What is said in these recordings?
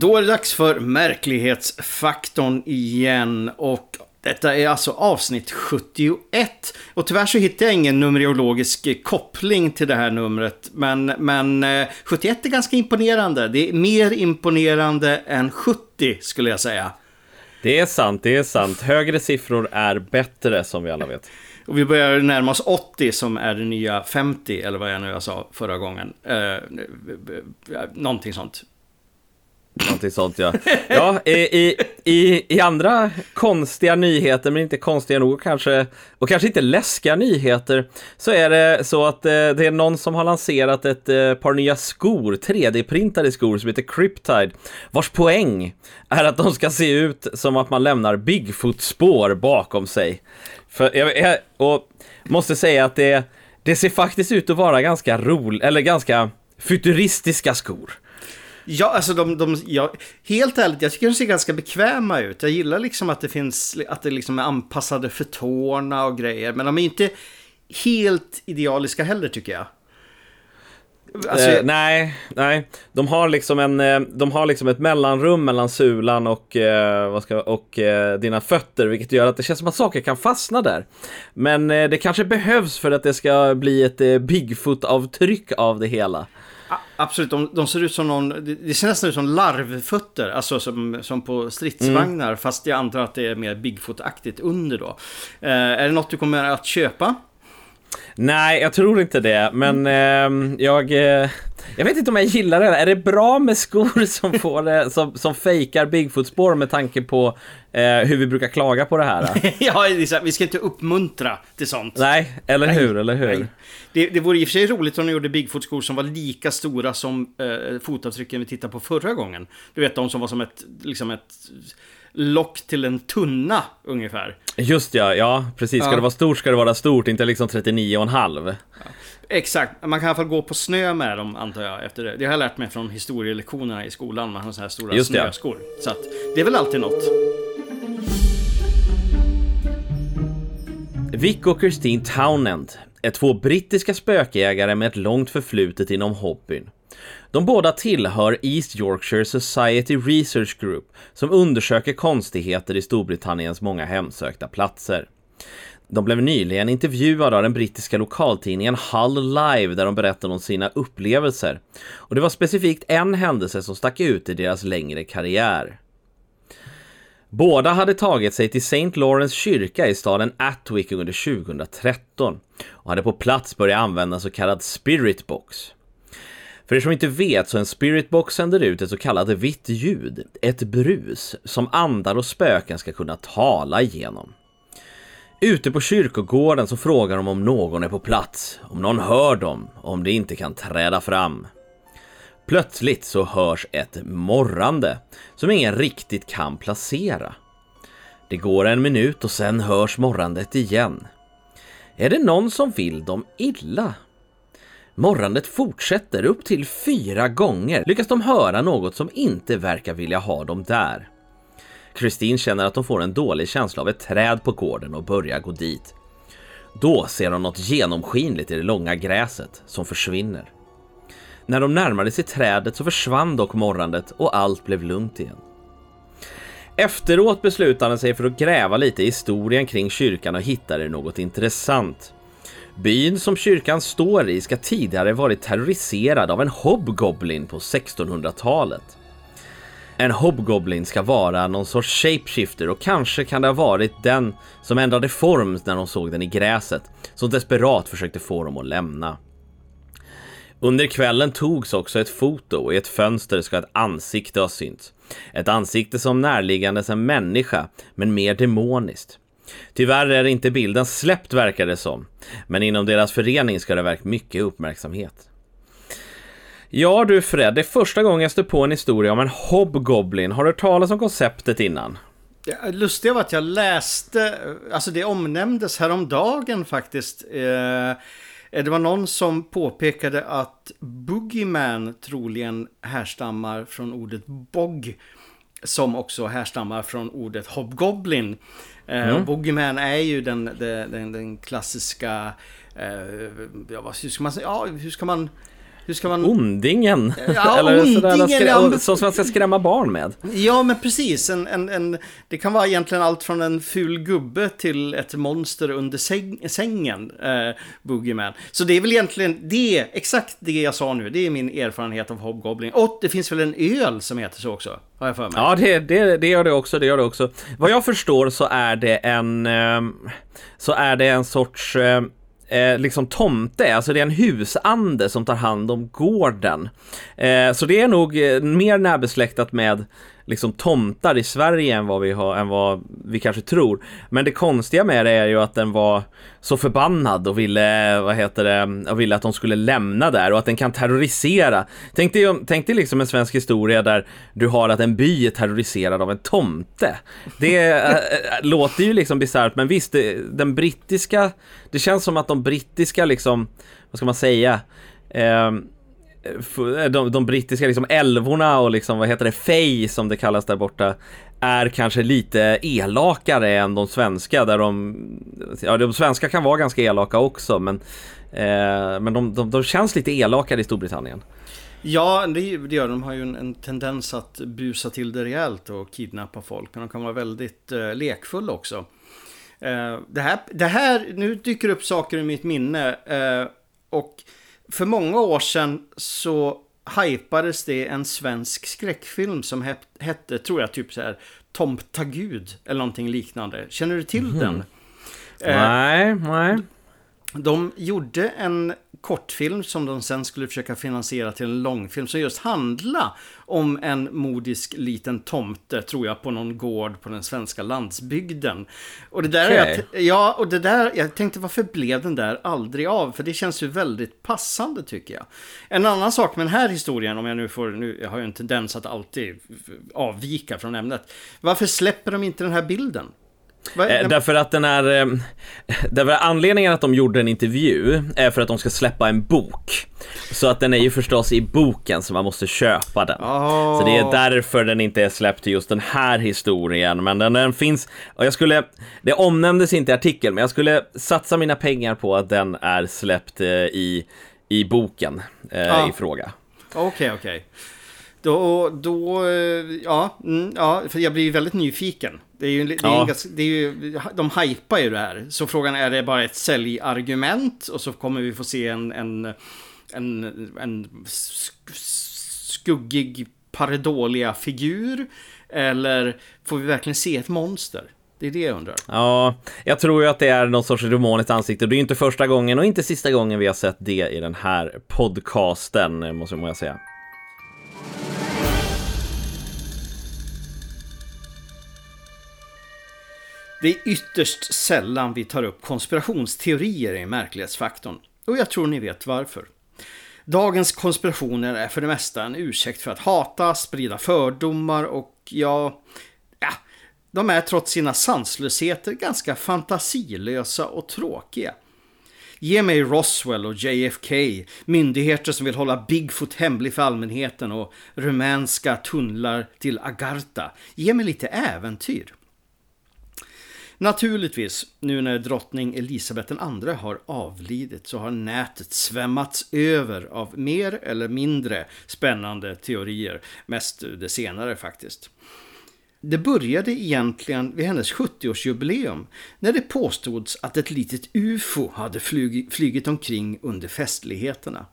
Då är det dags för märklighetsfaktorn igen och detta är alltså avsnitt 71. Och tyvärr så hittar jag ingen numerologisk koppling till det här numret. Men, men 71 eh, är ganska imponerande. Det är mer imponerande än 70 skulle jag säga. Det är sant, det är sant. Högre siffror är bättre som vi alla vet. Och vi börjar närma oss 80 som är det nya 50, eller vad jag nu jag sa förra gången. Eh, någonting sånt. Någonting sånt ja. Ja, i, i, i andra konstiga nyheter, men inte konstiga nog kanske, och kanske inte läskiga nyheter, så är det så att eh, det är någon som har lanserat ett eh, par nya skor, 3D-printade skor som heter Cryptide, vars poäng är att de ska se ut som att man lämnar Bigfoot-spår bakom sig. För jag, jag och måste säga att det, det ser faktiskt ut att vara ganska roligt, eller ganska futuristiska skor. Ja, alltså de, de ja, helt ärligt, jag tycker de ser ganska bekväma ut. Jag gillar liksom att det finns, att det liksom är anpassade för tårna och grejer. Men de är inte helt idealiska heller tycker jag. Alltså, eh, nej, nej. De har liksom en, eh, de har liksom ett mellanrum mellan sulan och, eh, vad ska, och eh, dina fötter, vilket gör att det känns som att saker kan fastna där. Men eh, det kanske behövs för att det ska bli ett eh, Bigfoot-avtryck av det hela. Absolut, de, de, ser ut som någon, det ser nästan ut som larvfötter, alltså som, som på stridsvagnar, mm. fast jag antar att det är mer Bigfoot-aktigt under då. Eh, är det något du kommer att köpa? Nej, jag tror inte det, men eh, jag... Eh, jag vet inte om jag gillar det. Är det bra med skor som, får som, som fejkar Bigfoot-spår med tanke på eh, hur vi brukar klaga på det här? ja, vi ska inte uppmuntra till sånt. Nej, eller Nej. hur, eller hur? Nej. Det, det vore i och för sig roligt om de gjorde Bigfoot-skor som var lika stora som eh, fotavtrycken vi tittade på förra gången. Du vet, de som var som ett, liksom ett lock till en tunna ungefär. Just ja, ja precis. Ska ja. det vara stort ska det vara stort, inte liksom 39,5. Ja. Exakt, man kan i alla fall gå på snö med dem antar jag efter det. Det har jag lärt mig från historielektionerna i skolan, man har sådana här stora Just snöskor. Ja. Så att det är väl alltid något. Vic och Christine Townend är två brittiska spökjägare med ett långt förflutet inom hobbyn. De båda tillhör East Yorkshire Society Research Group som undersöker konstigheter i Storbritanniens många hemsökta platser. De blev nyligen intervjuade av den brittiska lokaltidningen Hull Live där de berättade om sina upplevelser. Och det var specifikt en händelse som stack ut i deras längre karriär. Båda hade tagit sig till St. Lawrence kyrka i staden Atwick under 2013 och hade på plats börjat använda så kallad spirit box. För er som inte vet så en spiritbox sänder ut ett så kallat vitt ljud, ett brus, som andar och spöken ska kunna tala igenom. Ute på kyrkogården så frågar de om någon är på plats, om någon hör dem, om de inte kan träda fram. Plötsligt så hörs ett morrande som ingen riktigt kan placera. Det går en minut och sen hörs morrandet igen. Är det någon som vill dem illa? Morrandet fortsätter upp till fyra gånger lyckas de höra något som inte verkar vilja ha dem där. Kristin känner att de får en dålig känsla av ett träd på gården och börjar gå dit. Då ser de något genomskinligt i det långa gräset som försvinner. När de närmade sig trädet så försvann dock morrandet och allt blev lugnt igen. Efteråt beslutade han sig för att gräva lite i historien kring kyrkan och hittade något intressant. Byn som kyrkan står i ska tidigare varit terroriserad av en hobgoblin på 1600-talet. En hobgoblin ska vara någon sorts shapeshifter och kanske kan det ha varit den som ändrade form när de såg den i gräset, som desperat försökte få dem att lämna. Under kvällen togs också ett foto och i ett fönster ska ett ansikte ha synts. Ett ansikte som närliggandes en människa, men mer demoniskt. Tyvärr är inte bilden släppt verkar det som, men inom deras förening ska det verka mycket uppmärksamhet. Ja du Fred, det är första gången jag står på en historia om en hobgoblin. Har du hört talas om konceptet innan? Det lustiga var att jag läste, alltså det omnämndes häromdagen faktiskt. Eh, det var någon som påpekade att Boogeyman troligen härstammar från ordet bog. Som också härstammar från ordet hobgoblin. Eh, mm. Och Boogeyman är ju den, den, den, den klassiska, eh, ja, hur ska man säga, ja, hur ska man Hur ska man... Ondingen! Ja, Eller ondingen, sådär. Som man ska skrämma barn med. Ja, men precis. En, en, en, det kan vara egentligen allt från en ful gubbe till ett monster under säng, sängen, eh, Boogeyman. Så det är väl egentligen det, exakt det jag sa nu. Det är min erfarenhet av Hobgoblin. Och det finns väl en öl som heter så också, har jag för mig. Ja, det, det, det gör det också, det gör det också. Vad jag förstår så är det en, eh, så är det en sorts eh, liksom tomte, alltså det är en husande som tar hand om gården. Eh, så det är nog eh, mer närbesläktat med liksom tomtar i Sverige än vad vi har, än vad vi kanske tror. Men det konstiga med det är ju att den var så förbannad och ville, vad heter det, och ville att de skulle lämna där och att den kan terrorisera. Tänk dig, tänk dig liksom en svensk historia där du har att en by är terroriserad av en tomte. Det äh, äh, äh, låter ju liksom bisarrt, men visst, det, den brittiska, det känns som att de brittiska liksom, vad ska man säga, eh, Eh, de, de brittiska liksom älvorna och liksom, vad heter det, fej som det kallas där borta är kanske lite elakare än de svenska där de, ja de svenska kan vara ganska elaka också men, eh, men de, de, de känns lite elakare i Storbritannien. Ja, det, det gör de. De har ju en, en, tendens att busa till det rejält och kidnappa folk. Men de kan vara väldigt eh, lekfulla också. Eh, det, här, det här, nu dyker upp saker i mitt minne. Eh, och för många år sedan så hypades det en svensk skräckfilm som hette, tror jag, typ så här Tomta Gud eller någonting liknande. Känner du till mm. den? Nej, nej. De gjorde en kortfilm som de sen skulle försöka finansiera till en långfilm som just handla om en modisk liten tomte, tror jag, på någon gård på den svenska landsbygden. Och det där, okay. jag, ja, och det där, jag tänkte varför blev den där aldrig av? För det känns ju väldigt passande tycker jag. En annan sak med den här historien, om jag nu får, nu jag har ju en tendens att alltid avvika från ämnet. Varför släpper de inte den här bilden? Eh, därför att den är... Eh, därför anledningen att de gjorde en intervju är för att de ska släppa en bok. Så att den är ju förstås i boken så man måste köpa den. Oh. Så det är därför den inte är släppt till just den här historien. Men den, den finns, och jag skulle, det omnämndes inte i artikeln, men jag skulle satsa mina pengar på att den är släppt eh, i, i boken ah. i fråga. Okej, okay, okej. Okay. Då, då, ja, mm, ja, för jag blir väldigt nyfiken. Det är ju, det är ja. ganska, det är ju, de hypar ju det här. Så frågan är, är det bara ett säljargument? Och så kommer vi få se en, en, en, en skuggig Pareidolia-figur? Eller får vi verkligen se ett monster? Det är det jag undrar. Ja, jag tror ju att det är någon sorts demoniskt ansikte. Det är ju inte första gången och inte sista gången vi har sett det i den här podcasten, måste jag säga. Det är ytterst sällan vi tar upp konspirationsteorier i märklighetsfaktorn. Och jag tror ni vet varför. Dagens konspirationer är för det mesta en ursäkt för att hata, sprida fördomar och ja, ja, de är trots sina sanslösheter ganska fantasilösa och tråkiga. Ge mig Roswell och JFK, myndigheter som vill hålla Bigfoot hemlig för allmänheten och rumänska tunnlar till Agartha. Ge mig lite äventyr. Naturligtvis, nu när drottning Elisabeth II har avlidit så har nätet svämmats över av mer eller mindre spännande teorier. Mest det senare faktiskt. Det började egentligen vid hennes 70-årsjubileum när det påstods att ett litet UFO hade flugit omkring under festligheterna.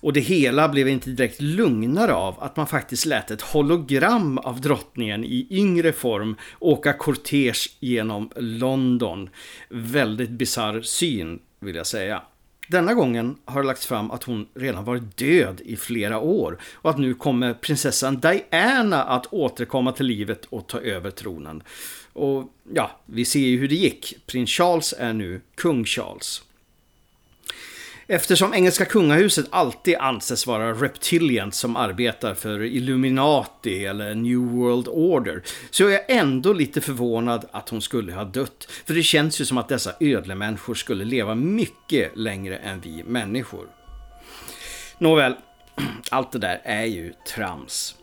Och det hela blev inte direkt lugnare av att man faktiskt lät ett hologram av drottningen i yngre form åka kortege genom London. Väldigt bizarr syn vill jag säga. Denna gången har det lagts fram att hon redan varit död i flera år och att nu kommer prinsessan Diana att återkomma till livet och ta över tronen. Och ja, vi ser ju hur det gick. Prins Charles är nu kung Charles. Eftersom engelska kungahuset alltid anses vara reptilians som arbetar för Illuminati eller New World Order så är jag ändå lite förvånad att hon skulle ha dött. För det känns ju som att dessa ödlemänniskor skulle leva mycket längre än vi människor. Nåväl, allt det där är ju trams.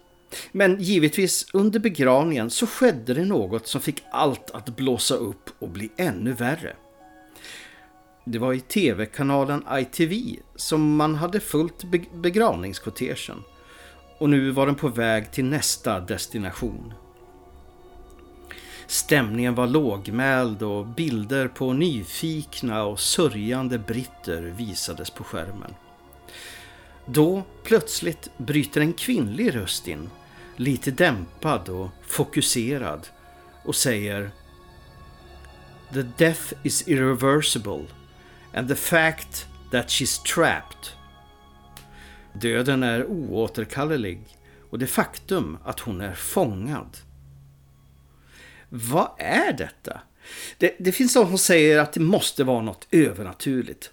Men givetvis under begravningen så skedde det något som fick allt att blåsa upp och bli ännu värre. Det var i tv-kanalen ITV som man hade följt begravningskortegen. Och nu var den på väg till nästa destination. Stämningen var lågmäld och bilder på nyfikna och sörjande britter visades på skärmen. Då plötsligt bryter en kvinnlig röst in, lite dämpad och fokuserad och säger The death is irreversible and the fact that she's trapped. Döden är oåterkallelig och det faktum att hon är fångad. Vad är detta? Det, det finns de som säger att det måste vara något övernaturligt.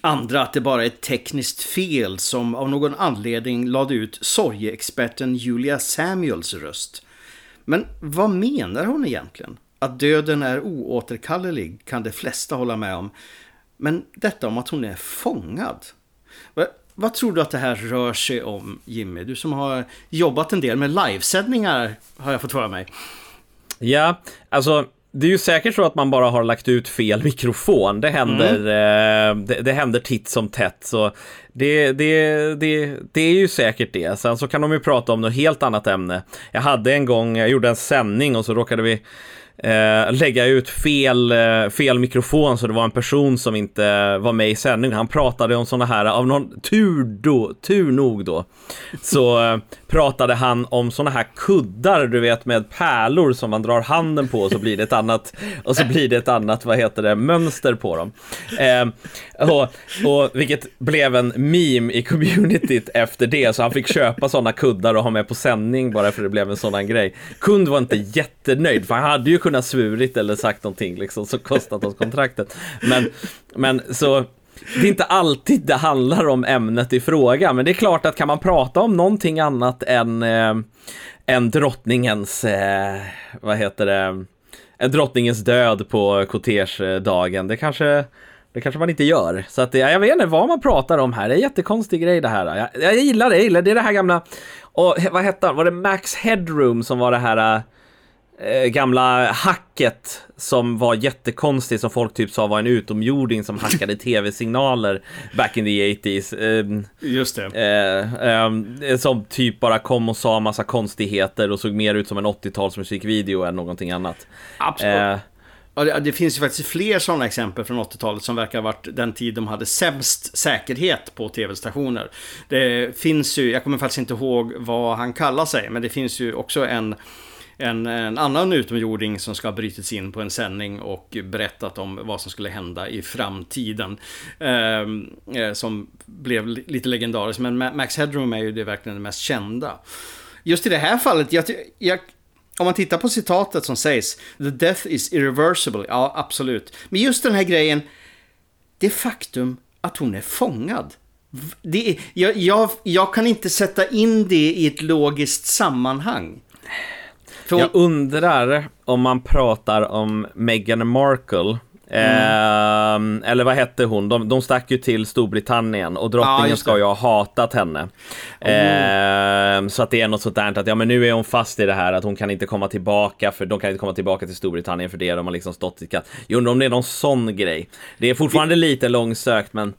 Andra att det bara är ett tekniskt fel som av någon anledning lade ut sorgeexperten Julia Samuels röst. Men vad menar hon egentligen? Att döden är oåterkallelig kan de flesta hålla med om. Men detta om att hon är fångad. Vad, vad tror du att det här rör sig om Jimmy? Du som har jobbat en del med livesändningar har jag fått för mig. Ja, alltså det är ju säkert så att man bara har lagt ut fel mikrofon. Det händer, mm. eh, det, det, händer titt som tätt. Så det, det, det, det är ju säkert det. Sen så kan de ju prata om något helt annat ämne. Jag hade en gång, jag gjorde en sändning och så råkade vi eh, lägga ut fel, eh, fel mikrofon så det var en person som inte var med i sändningen. Han pratade om sådana här, av någon tur då, tur nog då, så eh, pratade han om sådana här kuddar, du vet med pärlor som man drar handen på och så blir det ett annat, och så blir det ett annat, vad heter det, mönster på dem. Eh, och, och vilket blev en meme i communityt efter det, så han fick köpa sådana kuddar och ha med på sändning bara för det blev en sådan grej. Kund var inte jättenöjd, för han hade ju kunnat svurit eller sagt någonting liksom, som kostat oss kontraktet. Men, men så det är inte alltid det handlar om ämnet i fråga, men det är klart att kan man prata om någonting annat än, eh, än drottningens, eh, vad heter det, en drottningens död på kortersdagen, det kanske, det kanske man inte gör. Så att ja, jag vet inte vad man pratar om här, det är en jättekonstig grej det här. Jag, jag gillar det, jag gillar det, är det här gamla, och vad hette han, var det Max Headroom som var det här eh, eh, gamla hacket som var jättekonstigt som folk typ sa var en utomjording som hackade tv-signaler back in the 80s. Eh, Just det. Eh, eh, som typ bara kom och sa massa konstigheter och såg mer ut som en 80-tals musikvideo än någonting annat. Absolut. Det, det, finns ju faktiskt fler sådana exempel från 80-talet som verkar ha varit den tid de hade sämst säkerhet på tv-stationer. Det finns ju, jag kommer faktiskt inte ihåg vad han kallar sig, men det finns ju också en en, en annan utomjording som ska ha brutits in på en sändning och berättat om vad som skulle hända i framtiden. Ehm, eh, som blev lite legendarisk, men Max Headroom är ju det verkligen det mest kända. Just i det här fallet, jag, jag, om man tittar på citatet som sägs, the death is irreversible, ja absolut. Men just den här grejen, det faktum att hon är fångad. Det, jag, jag, jag kan inte sätta in det i ett logiskt sammanhang. Hon... Jag undrar om man pratar om Meghan Markle. Mm. Eh, eller vad hette hon? De, de stack ju till Storbritannien och drottningen ja, ska ju ha hatat henne. Mm. Eh, så att det är något sånt där att ja men nu är hon fast i det här att hon kan inte komma tillbaka för de kan inte komma tillbaka till Storbritannien för det. De har liksom stått i katt. Jag undrar om det är någon sån grej. Det är fortfarande lite långsökt men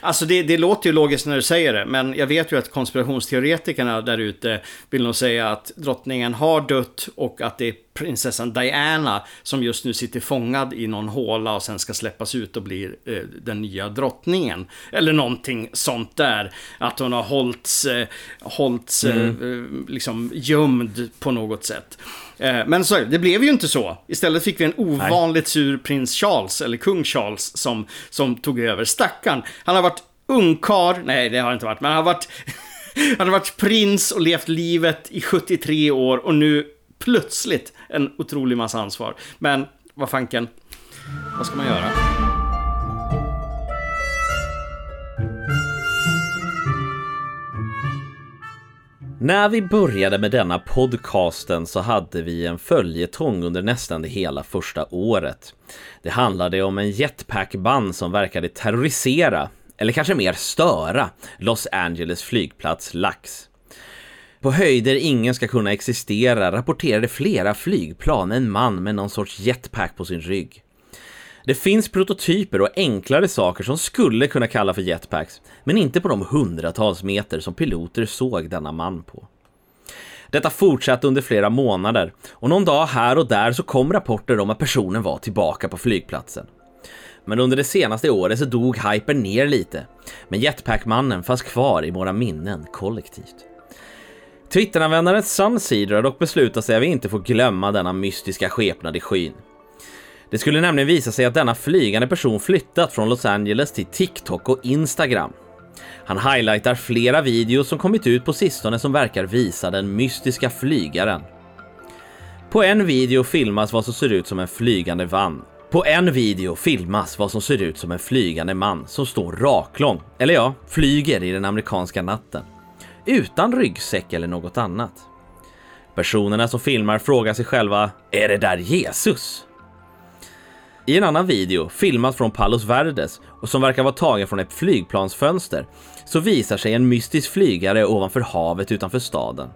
Alltså det, det, låter ju logiskt när du säger det, men jag vet ju att konspirationsteoretikerna där ute vill nog säga att drottningen har dött och att det är prinsessan Diana som just nu sitter fångad i någon håla och sen ska släppas ut och bli eh, den nya drottningen. Eller någonting sånt där. Att hon har hållits, eh, hållits mm. eh, liksom gömd på något sätt. Eh, men så, det blev ju inte så. Istället fick vi en ovanligt sur prins Charles, eller kung Charles, som, som tog över. Stackarn, han har varit ungkar, nej det har han inte varit, men han har varit, han har varit prins och levt livet i 73 år och nu plötsligt en otrolig massa ansvar. Men vad fanken, vad ska man göra? När vi började med denna podcasten så hade vi en följetong under nästan det hela första året. Det handlade om en jetpackband som verkade terrorisera, eller kanske mer störa, Los Angeles flygplats LAX. På höjder ingen ska kunna existera rapporterade flera flygplan en man med någon sorts jetpack på sin rygg. Det finns prototyper och enklare saker som skulle kunna kalla för jetpacks, men inte på de hundratals meter som piloter såg denna man på. Detta fortsatte under flera månader och någon dag här och där så kom rapporter om att personen var tillbaka på flygplatsen. Men under det senaste året så dog hypen ner lite, men jetpackmannen fanns kvar i våra minnen kollektivt. Twitteranvändaren Sunseeder har dock beslutat sig att vi inte får glömma denna mystiska skepnad i skyn. Det skulle nämligen visa sig att denna flygande person flyttat från Los Angeles till TikTok och Instagram. Han highlightar flera videos som kommit ut på sistone som verkar visa den mystiska flygaren. På en video filmas vad som ser ut som en flygande van. På en video filmas vad som ser ut som en flygande man som står raklång, eller ja, flyger i den amerikanska natten. Utan ryggsäck eller något annat. Personerna som filmar frågar sig själva, är det där Jesus? I en annan video, filmad från Palos Verdes och som verkar vara tagen från ett flygplansfönster, så visar sig en mystisk flygare ovanför havet utanför staden.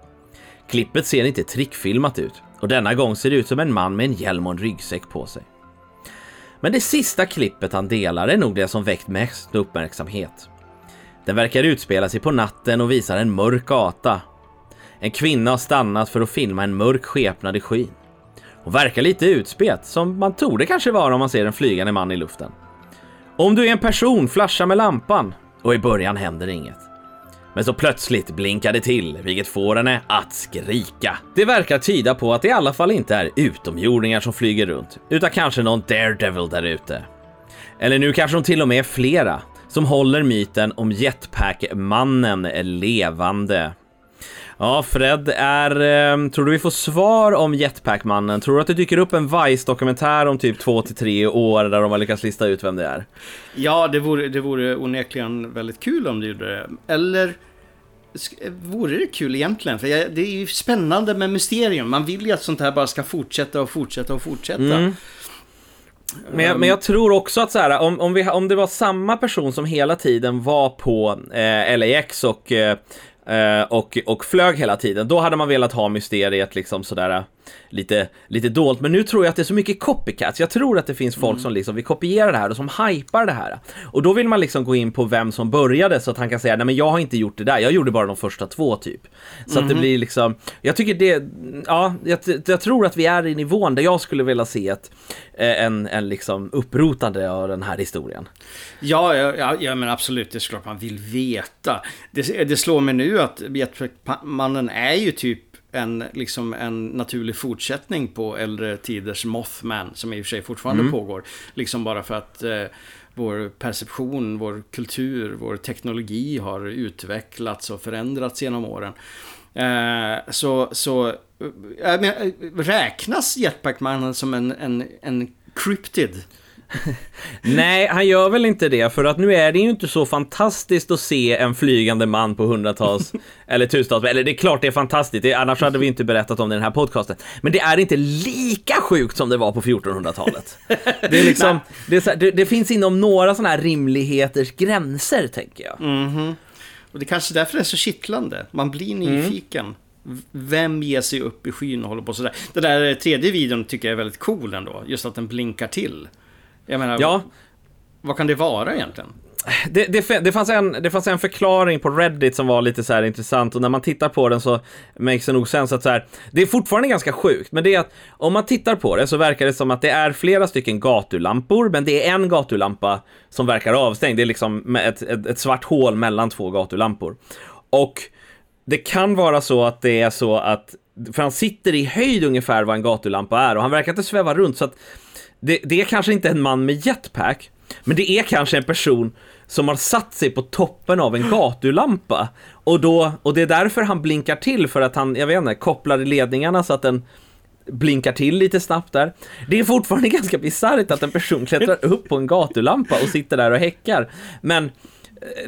Klippet ser inte trickfilmat ut och denna gång ser det ut som en man med en hjälm och en ryggsäck på sig. Men det sista klippet han delar är nog det som väckt mest uppmärksamhet. Den verkar utspela sig på natten och visar en mörk gata. En kvinna har stannat för att filma en mörk skepnad i skyn Hon verkar lite utspet, som man torde kanske vara om man ser en flygande man i luften. Om du är en person, flasha med lampan och i början händer inget. Men så plötsligt blinkar det till, vilket får henne att skrika. Det verkar tyda på att det i alla fall inte är utomjordingar som flyger runt, utan kanske någon daredevil där ute. Eller nu kanske de till och med är flera som håller myten om Jetpack-mannen levande. Ja, Fred, är, eh, tror du vi får svar om Jetpack-mannen? Tror du att det dyker upp en Vice-dokumentär om typ två till tre år där de har lyckats lista ut vem det är? Ja, det vore, det vore onekligen väldigt kul om det gjorde det. Eller vore det kul egentligen? För det är ju spännande med mysterium. Man vill ju att sånt här bara ska fortsätta och fortsätta och fortsätta. Mm. Men jag, men jag, tror också att så här, om, om, vi, om det var samma person som hela tiden var på eh, LAX och eh, Eh, och, och flög hela tiden. Då hade man velat ha mysteriet liksom sådär eh, lite, lite dolt. Men nu tror jag att det är så mycket copycats. Jag tror att det finns folk mm. som liksom vill kopiera det här och som hypar det här. Och då vill man liksom gå in på vem som började så att han kan säga nej men jag har inte gjort det där, jag gjorde bara de första två typ. Så mm. att det mhm. blir liksom, jag tycker det, ja, jag, jag, tror att vi är i nivån där jag skulle vilja se ett, eh, en, en liksom upprotande av den här historien. Ja, ja, ja men absolut, det är klart man vill veta. Det, det slår mig nu att Jetpack-mannen är ju typ en, liksom en naturlig fortsättning på äldre tiders Mothman, som i och för sig fortfarande mm. pågår. Liksom bara för att eh, vår perception, vår kultur, vår teknologi har utvecklats och förändrats genom åren. Eh, så, så äh, men, räknas Jetpack-mannen som en, en, en cryptid? Nej, han gör väl inte det, för att nu är det ju inte så fantastiskt att se en flygande man på hundratals eller tusentals, eller det är klart det är fantastiskt, det, annars hade vi inte berättat om det i den här podcasten. Men det är inte lika sjukt som det var på 1400-talet. Det, är liksom, det, är det, det, finns inom några sådana här rimligheters gränser, tänker jag. Mm -hmm. Och det är kanske därför det är så kittlande, man blir mm. nyfiken. Mm. Vem ger sig upp i skyn och håller på sådär? Den där tredje videon tycker jag är väldigt cool ändå. Just att den blinkar till. Jag menar, ja. vad kan det vara egentligen? Det, det, det, fanns en, det fanns en förklaring på Reddit som var lite så här intressant och när man tittar på den så makes det nog sens att så här, det är fortfarande ganska sjukt, men det är att om man tittar på det så verkar det som att det är flera stycken gatulampor, men det är en gatulampa som verkar avstängd. Det är liksom ett, ett, ett svart hål mellan två gatulampor. Och det kan vara så att det är så att, för han sitter i höjd ungefär vad en gatulampa är och han verkar inte sväva runt så att det, det är kanske inte en man med jetpack, men det är kanske en person som har satt sig på toppen av en gatulampa. Och, då, och det är därför han blinkar till, för att han, jag vet inte, kopplade ledningarna så att den blinkar till lite snabbt där. Det är fortfarande ganska bisarrt att en person klättrar upp på en gatulampa och sitter där och häckar. Men, eh,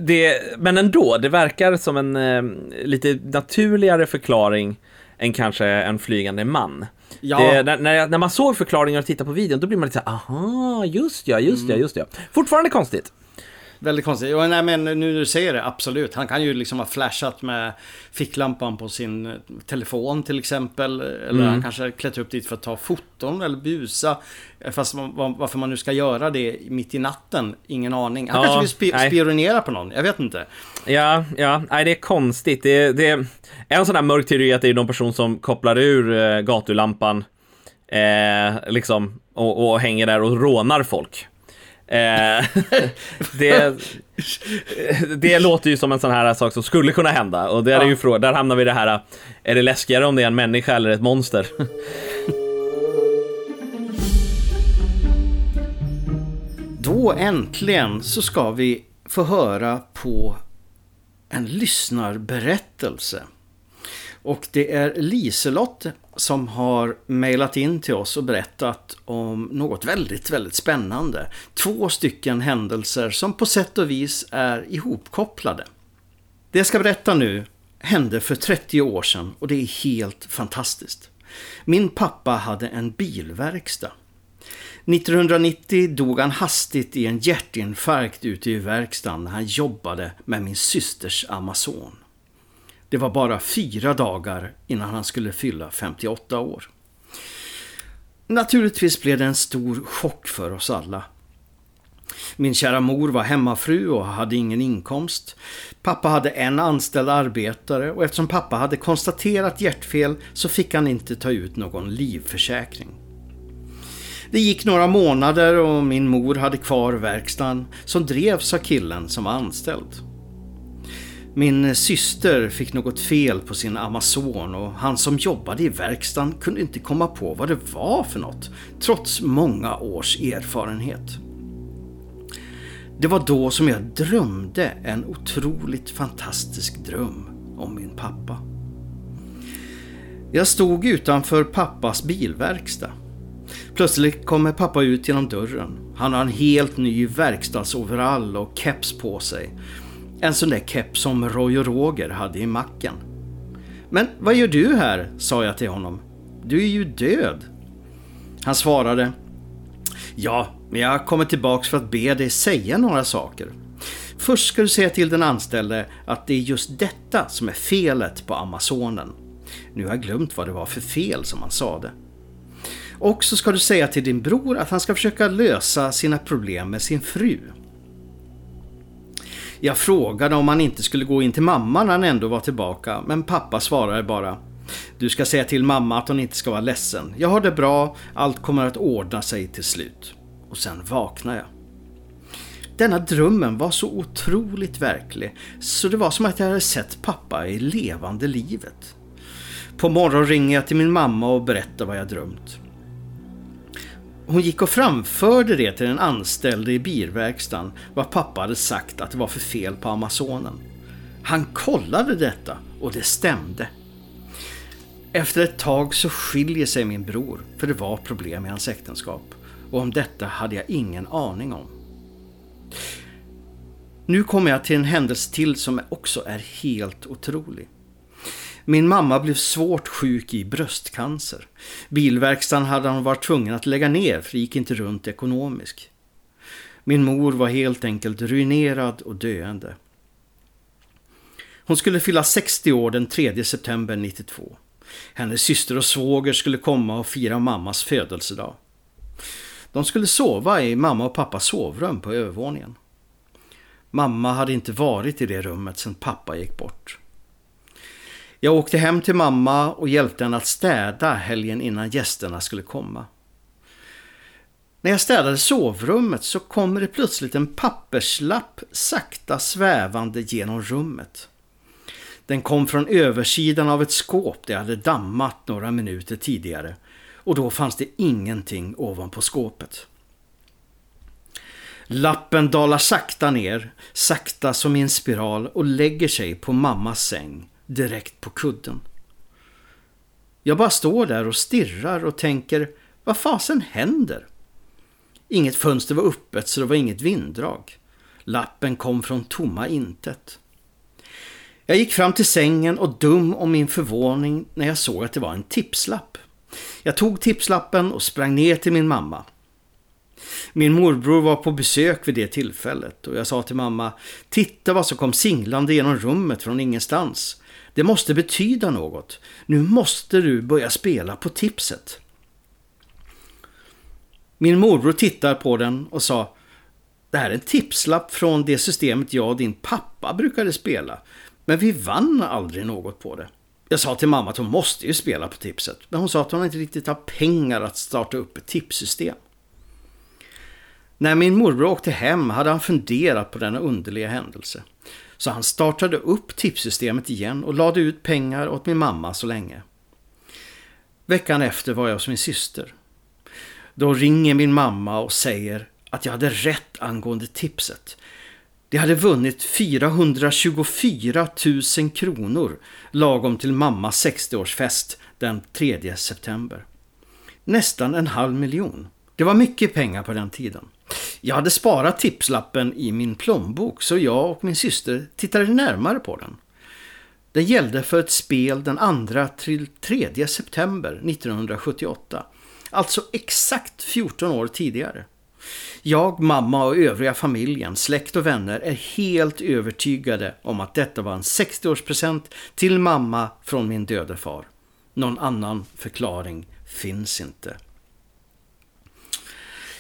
det, men ändå, det verkar som en eh, lite naturligare förklaring än kanske en flygande man. Ja. Det, när, när, när, man såg förklaringen och tittade på videon, då blir man lite såhär, aha, just ja, just mm. ja, just ja. Fortfarande konstigt. Väldigt konstigt. Och, nej, men nu när du säger det, absolut. Han kan ju liksom ha flashat med ficklampan på sin eh, telefon till exempel. Eller mm. han kanske klättrat upp dit för att ta foton eller busa. Fast varför man nu ska göra det mitt i natten, ingen aning. Han ja, kanske vill sp spionera på någon, jag vet inte. Ja, ja, nej det är konstigt. Det, det, en sån där mörk teori är att det är någon person som kopplar ur eh, gatulampan eh, liksom, och, och hänger där och rånar folk. Eh, det, det låter ju som en sån här sak som skulle kunna hända och där, är ju, där hamnar vi i det här, är det läskigare om det är en människa eller ett monster? Då äntligen så ska vi få höra på en lyssnarberättelse. Och det är Liselott som har mejlat in till oss och berättat om något väldigt, väldigt spännande. Två stycken händelser som på sätt och vis är ihopkopplade. Det jag ska berätta nu hände för 30 år sedan och det är helt fantastiskt. Min pappa hade en bilverkstad. 1990 dog han hastigt i en hjärtinfarkt ute i verkstaden när han jobbade med min systers Amazon. Det var bara fyra dagar innan han skulle fylla 58 år. Naturligtvis blev det en stor chock för oss alla. Min kära mor var hemmafru och hade ingen inkomst. Pappa hade en anställd arbetare och eftersom pappa hade konstaterat hjärtfel så fick han inte ta ut någon livförsäkring. Det gick några månader och min mor hade kvar verkstaden som drevs av killen som var anställd. Min syster fick något fel på sin Amazon och han som jobbade i verkstaden kunde inte komma på vad det var för något, trots många års erfarenhet. Det var då som jag drömde en otroligt fantastisk dröm om min pappa. Jag stod utanför pappas bilverkstad. Plötsligt kommer pappa ut genom dörren. Han har en helt ny verkstadsoverall och keps på sig en sån där keps som Roy och Roger hade i macken. Men vad gör du här? sa jag till honom. Du är ju död. Han svarade. Ja, men jag kommer tillbaks för att be dig säga några saker. Först ska du säga till den anställde att det är just detta som är felet på Amazonen. Nu har jag glömt vad det var för fel som han sade. Och så ska du säga till din bror att han ska försöka lösa sina problem med sin fru. Jag frågade om han inte skulle gå in till mamma när han ändå var tillbaka, men pappa svarade bara Du ska säga till mamma att hon inte ska vara ledsen. Jag har det bra, allt kommer att ordna sig till slut. Och sen vaknade jag. Denna drömmen var så otroligt verklig, så det var som att jag hade sett pappa i levande livet. På morgonen ringer jag till min mamma och berättar vad jag drömt. Hon gick och framförde det till den anställde i bilverkstaden vad pappa hade sagt att det var för fel på Amazonen. Han kollade detta och det stämde. Efter ett tag så skiljer sig min bror för det var problem i hans äktenskap och om detta hade jag ingen aning om. Nu kommer jag till en händelse till som också är helt otrolig. Min mamma blev svårt sjuk i bröstcancer. Bilverkstaden hade hon varit tvungen att lägga ner för det gick inte runt ekonomiskt. Min mor var helt enkelt ruinerad och döende. Hon skulle fylla 60 år den 3 september 92. Hennes syster och svåger skulle komma och fira mammas födelsedag. De skulle sova i mamma och pappas sovrum på övervåningen. Mamma hade inte varit i det rummet sedan pappa gick bort. Jag åkte hem till mamma och hjälpte henne att städa helgen innan gästerna skulle komma. När jag städade sovrummet så kommer det plötsligt en papperslapp sakta svävande genom rummet. Den kom från översidan av ett skåp där jag hade dammat några minuter tidigare och då fanns det ingenting ovanpå skåpet. Lappen dalar sakta ner, sakta som i en spiral och lägger sig på mammas säng direkt på kudden. Jag bara står där och stirrar och tänker, vad fasen händer? Inget fönster var öppet så det var inget vinddrag. Lappen kom från tomma intet. Jag gick fram till sängen och dum om min förvåning när jag såg att det var en tipslapp. Jag tog tipslappen och sprang ner till min mamma. Min morbror var på besök vid det tillfället och jag sa till mamma Titta vad som kom singlande genom rummet från ingenstans. Det måste betyda något. Nu måste du börja spela på tipset. Min morbror tittar på den och sa Det här är en tipslapp från det systemet jag och din pappa brukade spela. Men vi vann aldrig något på det. Jag sa till mamma att hon måste ju spela på tipset. Men hon sa att hon inte riktigt har pengar att starta upp ett tipssystem. När min morbror åkte hem hade han funderat på denna underliga händelse. Så han startade upp tipssystemet igen och lade ut pengar åt min mamma så länge. Veckan efter var jag hos min syster. Då ringer min mamma och säger att jag hade rätt angående tipset. De hade vunnit 424 000 kronor lagom till mammas 60-årsfest den 3 september. Nästan en halv miljon. Det var mycket pengar på den tiden. Jag hade sparat tipslappen i min plånbok så jag och min syster tittade närmare på den. Den gällde för ett spel den 2 till 3 september 1978. Alltså exakt 14 år tidigare. Jag, mamma och övriga familjen, släkt och vänner är helt övertygade om att detta var en 60-årspresent till mamma från min döde far. Någon annan förklaring finns inte.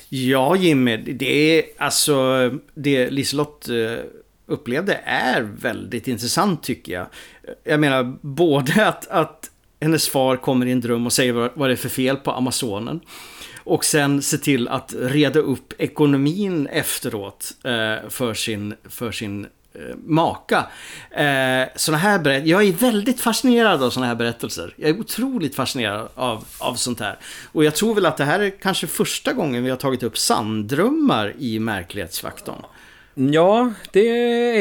Ja Jimmy, det är alltså det Liselott eh, upplevde är väldigt intressant tycker jag. Jag menar både att, att hennes far kommer i en dröm och säger vad, vad det är för fel på Amazonen. Och sen se till att reda upp ekonomin efteråt eh, för sin, för sin Eh, maka. Eh, såna här berätt jag är väldigt fascinerad av sådana här berättelser. Jag är otroligt fascinerad av, av sånt här. Och jag tror väl att det här är kanske första gången vi har tagit upp sanddrömmar i märklighetsfaktorn. Ja, det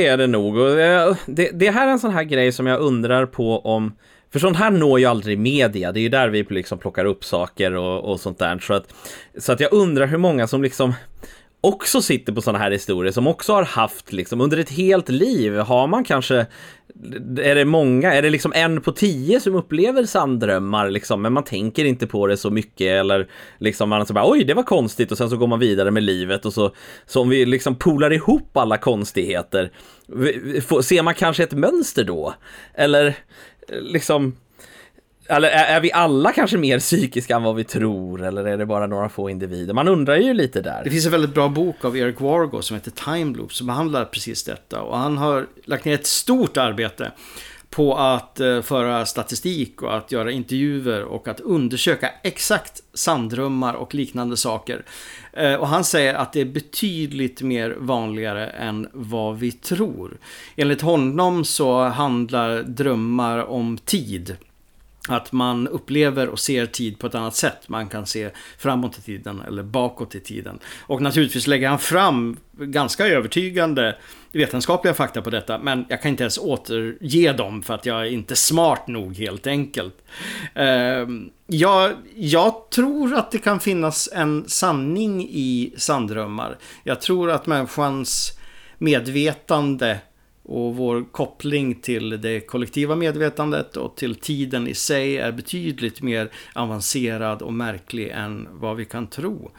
är det nog. Och eh, det, det här är en sån här grej som jag undrar på om för sånt här når ju aldrig media, det är ju där vi liksom plockar upp saker och, och sånt där. Så att, så att jag undrar hur många som liksom också sitter på sådana här historier som också har haft liksom under ett helt liv har man kanske är det många, är det liksom en på tio som upplever sanddrömmar liksom, men man tänker inte på det så mycket eller liksom man så bara oj det var konstigt och sen så går man vidare med livet och så, så om vi liksom polar ihop alla konstigheter, ser man kanske ett mönster då? Eller liksom eller är, är, vi alla kanske mer psykiska än vad vi tror eller är det bara några få individer? Man undrar ju lite där. Det finns en väldigt bra bok av Eric Wargo som heter Time Loop som behandlar precis detta och han har lagt ner ett stort arbete på att eh, föra statistik och att göra intervjuer och att undersöka exakt sanddrömmar och liknande saker. Eh, och han säger att det är betydligt mer vanligare än vad vi tror. Enligt honom så handlar drömmar om tid. Att man upplever och ser tid på ett annat sätt. Man kan se framåt i tiden eller bakåt i tiden. Och naturligtvis lägger han fram ganska övertygande vetenskapliga fakta på detta. Men jag kan inte ens återge dem för att jag är inte smart nog helt enkelt. Ehm, jag, jag tror att det kan finnas en sanning i sanddrömmar. Jag tror att människans medvetande och vår koppling till det kollektiva medvetandet och till tiden i sig är betydligt mer avancerad och märklig än vad vi kan tro.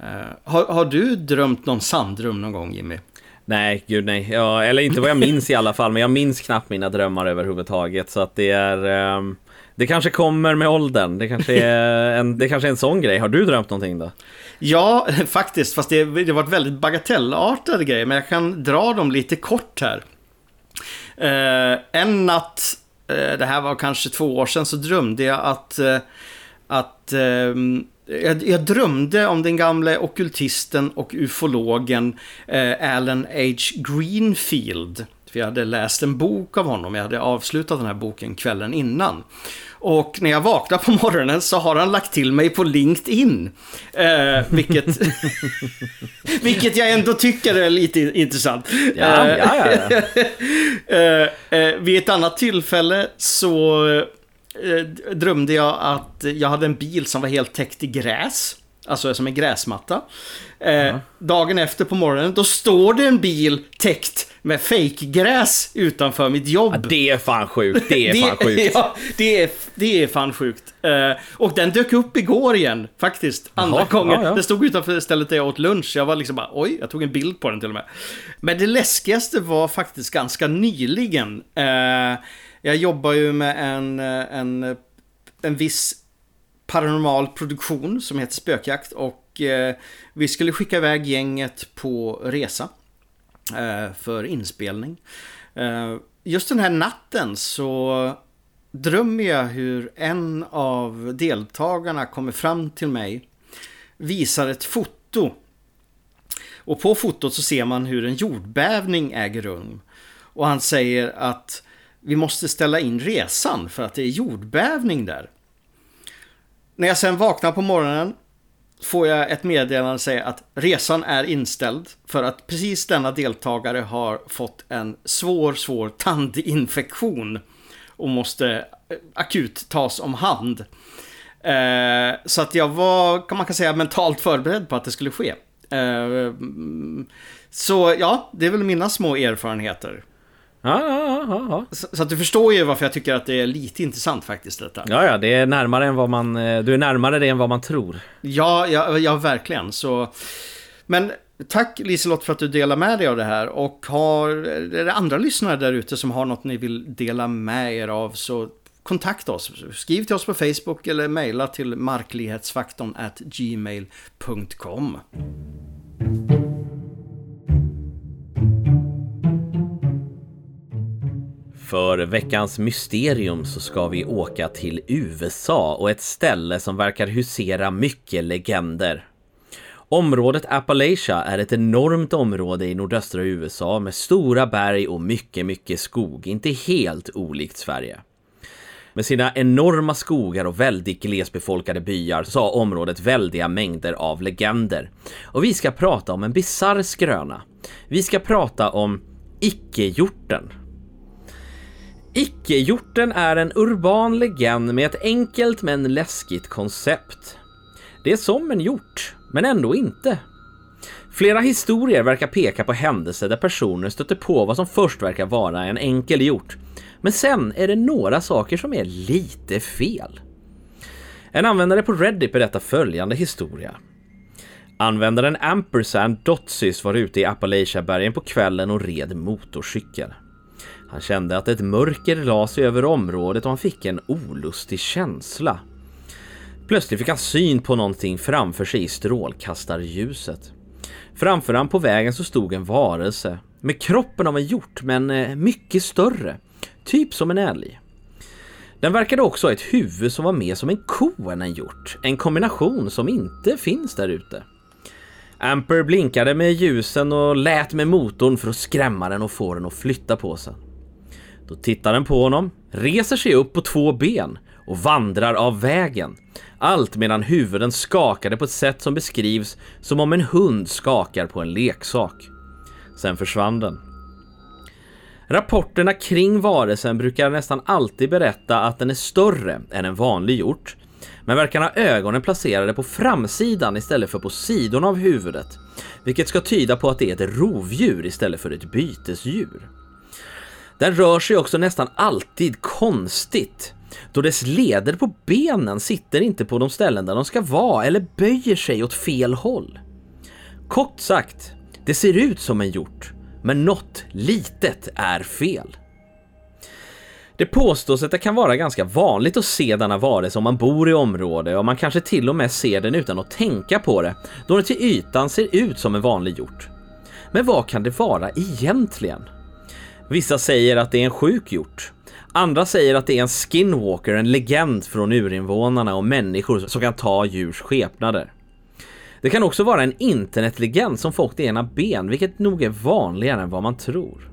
Uh, har, har, du drömt någon sanddröm någon gång Jimmy? Nej, gud nej. Ja, eller inte vad jag minns i alla fall, men jag minns knappt mina drömmar överhuvudtaget. Så att det är... Um, det kanske kommer med åldern. Det kanske, är en, det kanske är en sån grej. Har du drömt någonting då? Ja, faktiskt. Fast det, det var ett väldigt bagatellartade grejer. Men jag kan dra dem lite kort här. Eh, en natt, eh, det här var kanske två år sedan, så drömde jag att, eh, att jag, jag, drömde om den gamle okultisten och ufologen Alan H. Greenfield. För jag hade läst en bok av honom, jag hade avslutat den här boken kvällen innan. Och när jag vaknar på morgonen så har han lagt till mig på LinkedIn. Eh, vilket, vilket jag ändå tycker är lite intressant. Ja, ja, ja, eh, eh, vid ett annat tillfälle så eh, drömde jag att jag hade en bil som var helt täckt i gräs. Alltså som en gräsmatta. Eh, dagen efter på morgonen, då står det en bil täckt med fejkgräs utanför mitt jobb. Ja, det är fan sjukt. Det är fan sjukt. ja, det är, det är fan sjukt. Eh, och den dök upp igår igen, faktiskt. Andra Jaha, gången. ja. Den stod utanför stället där jag åt lunch. Jag var liksom bara, oj, jag tog en bild på den till och med. Men det läskigaste var faktiskt ganska nyligen. Eh, jag jobbar ju med en, eh, en, en viss paranormal produktion som heter Spökjakt och eh, vi skulle skicka iväg gänget på resa eh, för inspelning. Eh, just den här natten så drömmer jag hur en av deltagarna kommer fram till mig, visar ett foto och på fotot så ser man hur en jordbävning äger rum. Och han säger att vi måste ställa in resan för att det är jordbävning där. När jag sen vaknar på morgonen får jag ett meddelande säga säger att resan är inställd för att precis denna deltagare har fått en svår, svår tandinfektion och måste eh, akut tas om hand. Eh, så att jag var, kan man kan säga, mentalt förberedd på att det skulle ske. Eh, mm, så ja, det är väl mina små erfarenheter. Ja, ja, ja, ja. Så, så att du förstår ju varför jag tycker att det är lite intressant faktiskt detta. Ja, ja, det är närmare än vad man... eh, Du är närmare det än vad man tror. Ja, ja, ja verkligen. Så... Men tack Liselott för att du delar med dig av det här. Och har, är det andra lyssnare där ute som har något ni vill dela med er av så kontakta oss. Skriv till oss på Facebook eller mejla till marklighetsfaktorn gmail.com. För veckans mysterium så ska vi åka till USA och ett ställe som verkar husera mycket legender. Området Appalachia är ett enormt område i nordöstra USA med stora berg och mycket, mycket skog, inte helt olikt Sverige. Med sina enorma skogar och väldigt glesbefolkade byar så har området väldiga mängder av legender. Och vi ska prata om en bizarr skröna. Vi ska prata om icke-hjorten. Icke-hjorten är en urban legend med ett enkelt men läskigt koncept. Det är som en hjort, men ändå inte. Flera historier verkar peka på händelser där personer stöter på vad som först verkar vara en enkel hjort. Men sen är det några saker som är lite fel. En användare på Reddit berättar följande historia. Användaren Ampersand Dotsys var ute i Appalachiabergen på kvällen och red motorcykel. Han kände att ett mörker la sig över området och han fick en olustig känsla. Plötsligt fick han syn på någonting framför sig i strålkastarljuset. Framför han på vägen så stod en varelse med kroppen av en hjort men eh, mycket större, typ som en älg. Den verkade också ha ett huvud som var mer som en ko än en hjort, en kombination som inte finns där ute. Amper blinkade med ljusen och lät med motorn för att skrämma den och få den att flytta på sig. Då tittar den på honom, reser sig upp på två ben och vandrar av vägen. Allt medan huvuden skakade på ett sätt som beskrivs som om en hund skakar på en leksak. Sen försvann den. Rapporterna kring varelsen brukar nästan alltid berätta att den är större än en vanlig hjort, men verkar ha ögonen placerade på framsidan istället för på sidorna av huvudet, vilket ska tyda på att det är ett rovdjur istället för ett bytesdjur. Den rör sig också nästan alltid konstigt, då dess leder på benen sitter inte på de ställen där de ska vara eller böjer sig åt fel håll. Kort sagt, det ser ut som en hjort, men något litet är fel. Det påstås att det kan vara ganska vanligt att se denna varelse om man bor i området och man kanske till och med ser den utan att tänka på det, då den till ytan ser ut som en vanlig hjort. Men vad kan det vara egentligen? Vissa säger att det är en sjuk hjort. Andra säger att det är en skinwalker, en legend från urinvånarna och människor som kan ta djurs skepnader. Det kan också vara en internetlegend som får åt ena ben, vilket nog är vanligare än vad man tror.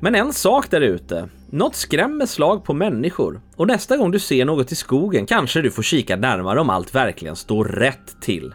Men en sak där ute, något skrämmer slag på människor och nästa gång du ser något i skogen kanske du får kika närmare om allt verkligen står rätt till.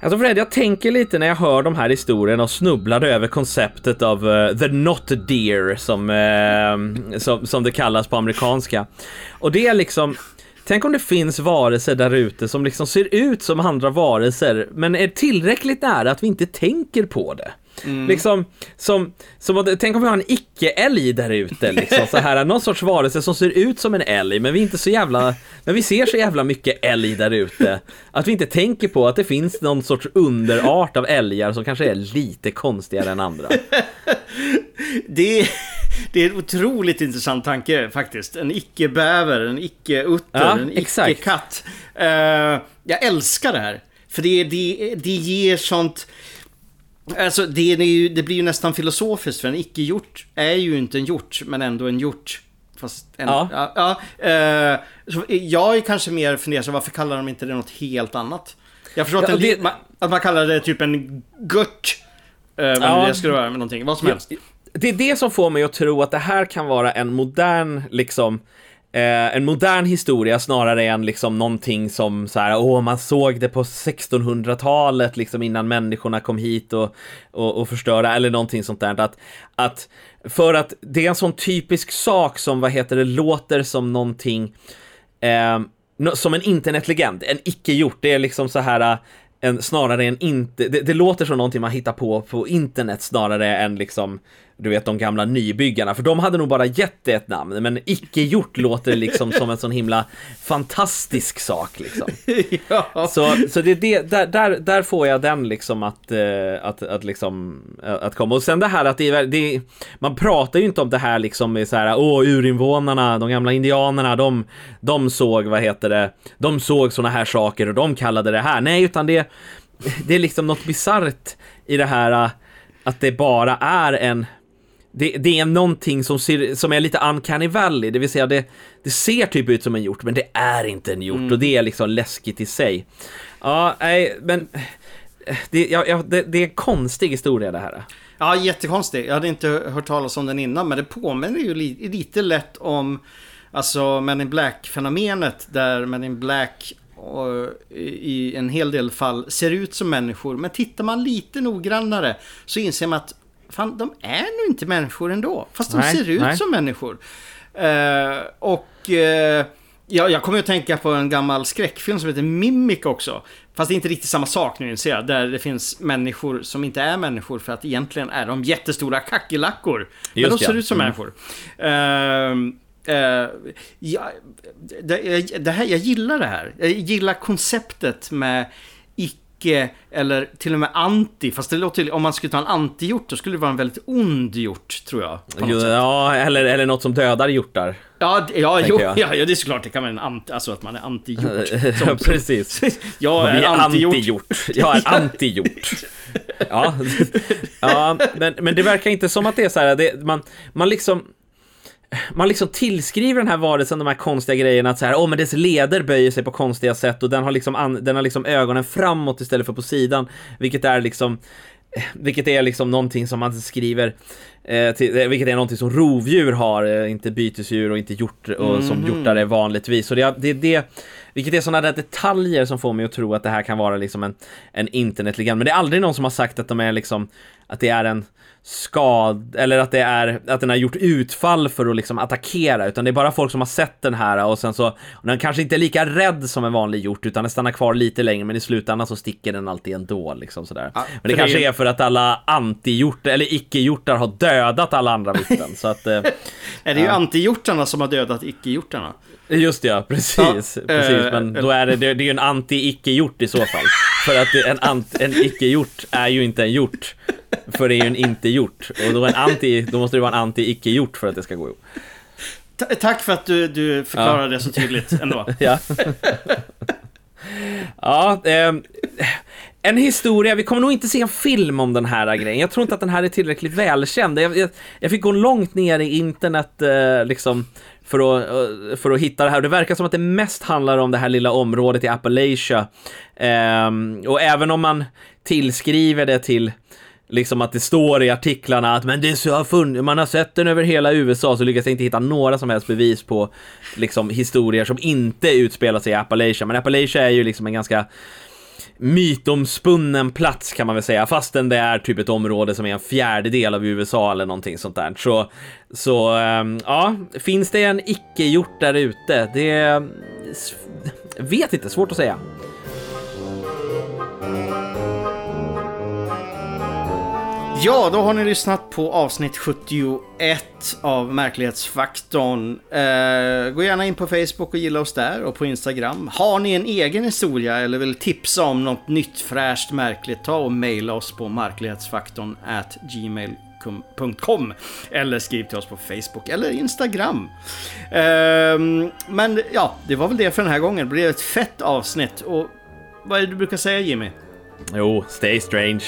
Alltså Fred, jag tänker lite när jag hör de här historierna och snubblade över konceptet av uh, the not deer som, uh, som, som det kallas på amerikanska. Och det är liksom tänk om det finns varelser där ute som liksom ser ut som andra varelser, men är tillräckligt nära att vi inte tänker på det. Mm. Liksom, som, som, tänk om vi har en icke-älg där ute, liksom, så här, någon sorts varelse som ser ut som en älg, men vi är inte så jävla, men vi ser så jävla mycket älg där ute, att vi inte tänker på att det finns någon sorts underart av älgar som kanske är lite konstigare än andra. det, det är en otroligt intressant tanke faktiskt. En icke-bäver, en icke-utter, ja, en icke-katt. Uh, jag älskar det här. För det, det, det ger sånt Alltså det, ju, det blir ju nästan filosofiskt för en icke-hjort är ju inte en hjort men ändå en hjort. Fast en, ja. ja, ja eh, jag är kanske mer fundersam, varför kallar de inte det något helt annat? Jag förstår ja, att, det, man, att man kallar det typ en gurt. Eh, ja, det skulle vara med någonting, vad som helst. Det är det som får mig att tro att det här kan vara en modern, liksom, Eh, en modern historia snarare än liksom någonting som så här, åh, man såg det på 1600-talet liksom innan människorna kom hit och, och, och förstörde eller någonting sånt där. Att, att för att det är en sån typisk sak som, vad heter det, låter som någonting eh, som en internetlegend, en icke-gjort. Det är liksom så här eh, en, snarare än inte, det, det, låter som någonting man hittar på på internet snarare än liksom du vet de gamla nybyggarna, för de hade nog bara gett det ett namn, men icke-gjort låter liksom som en sån himla fantastisk sak liksom. ja. Så, så det det, där, där, där får jag den liksom att, eh, att, att liksom, att komma. Och sen det här att det det, man pratar ju inte om det här liksom med så här, åh, urinvånarna, de gamla indianerna, de, de såg, vad heter det, de såg såna här saker och de kallade det här. Nej, utan det, det är liksom något bisarrt i det här att det bara är en det, det, är någonting som, ser, som är lite uncanny valley, det vill säga det, det ser typ ut som en hjort, men det är inte en hjort mm. och det är liksom läskigt i sig. Ja, nej, men det, ja, det, det är en konstig historia det här. Ja, jättekonstig. Jag hade inte hört talas om den innan, men det påminner ju li, lite lätt om alltså Men in Black-fenomenet där Men in Black eh, och, i en hel del fall ser ut som människor. Men tittar man lite noggrannare så inser man att fan, de är nog inte människor ändå. Fast de nej, ser ut nej. som människor. Uh, och uh, ja, jag kommer att tänka på en gammal skräckfilm som heter Mimic också. Fast det är inte riktigt samma sak nu inser jag. Där det finns människor som inte är människor för att egentligen är de jättestora kackerlackor. Men de ser ja. ut som mm. människor. Uh, Uh, ja, det, det, här, jag gillar det här. Jag gillar konceptet med icke eller till och med anti. Fast det låter, om man skulle ta en antihjort då skulle det vara en väldigt ond hjort tror jag. Jo, ja, eller, eller något som dödar hjortar. Ja, ja, jo, ja, ja, det är såklart. Det kan vara en anti, alltså att man är antihjort. Som, Precis. jag är antihjort. Jag är antihjort. ja, ja men, men det verkar inte som att det är så här, det, man, man liksom man liksom tillskriver den här varelsen de här konstiga grejerna att så här, åh oh, men dess leder böjer sig på konstiga sätt och den har liksom, an, den har liksom ögonen framåt istället för på sidan, vilket är liksom vilket är liksom någonting som man skriver, eh, till, eh, vilket är någonting som rovdjur har, eh, inte bytesdjur och inte hjort, och mm. som hjortar är vanligtvis. Så det, det, det, vilket är sådana där detaljer som får mig att tro att det här kan vara liksom en, en internetlegend. Men det är aldrig någon som har sagt att de är liksom, att det är en skad, eller att det är, att den har gjort utfall för att liksom attackera, utan det är bara folk som har sett den här och sen så, och den kanske inte är lika rädd som en vanlig hjort, utan den stannar kvar lite längre, men i slutändan så sticker den alltid ändå liksom sådär. Ja, men det kanske är för att alla antihjortar, eller icke-hjortar har dödat alla andra vittnen, så att... Eh, är det ju ja. antihjortarna som har dödat icke-hjortarna? Just ja, precis. Ja, precis. Eh, men då är det, det, är ju en anti-icke-hjort i så fall. För att en, en icke-hjort är ju inte en hjort. För det är ju en inte-hjort. Och då, en anti, då måste det vara en anti-icke-hjort för att det ska gå ihop. Tack för att du, du förklarade ja. det så tydligt ändå. ja. ja, eh, en historia, vi kommer nog inte se en film om den här grejen. Jag tror inte att den här är tillräckligt välkänd. Jag, jag, jag fick gå långt ner i internet eh, liksom för att, eh, för att hitta det här. Det verkar som att det mest handlar om det här lilla området i Appalachia. Ehm, och även om man tillskriver det till liksom att det står i artiklarna att men det så har funnits, man har sett den över hela USA så lyckas jag inte hitta några som helst bevis på liksom historier som inte utspelar sig i Appalachia. Men Appalachia är ju liksom en ganska mytomspunnen plats kan man väl säga, fastän det är typ ett område som är en fjärdedel av USA eller någonting sånt där. Så, så ehm, ja, finns det en icke hjort där ute? Det vet inte, svårt att säga. Ja, då har ni lyssnat på avsnitt 71 av Märklighetsfaktorn. Eh, gå gärna in på Facebook och gilla oss där och på Instagram. Har ni en egen historia eller vill tipsa om något nytt fräscht märkligt, ta och mejla oss på marklighetsfaktorn at gmail.com eller skriv till oss på Facebook eller Instagram. Ehm, men ja, det var väl det för den här gången. Det blev ett fett avsnitt och vad är det du brukar säga Jimmy? Jo, stay strange.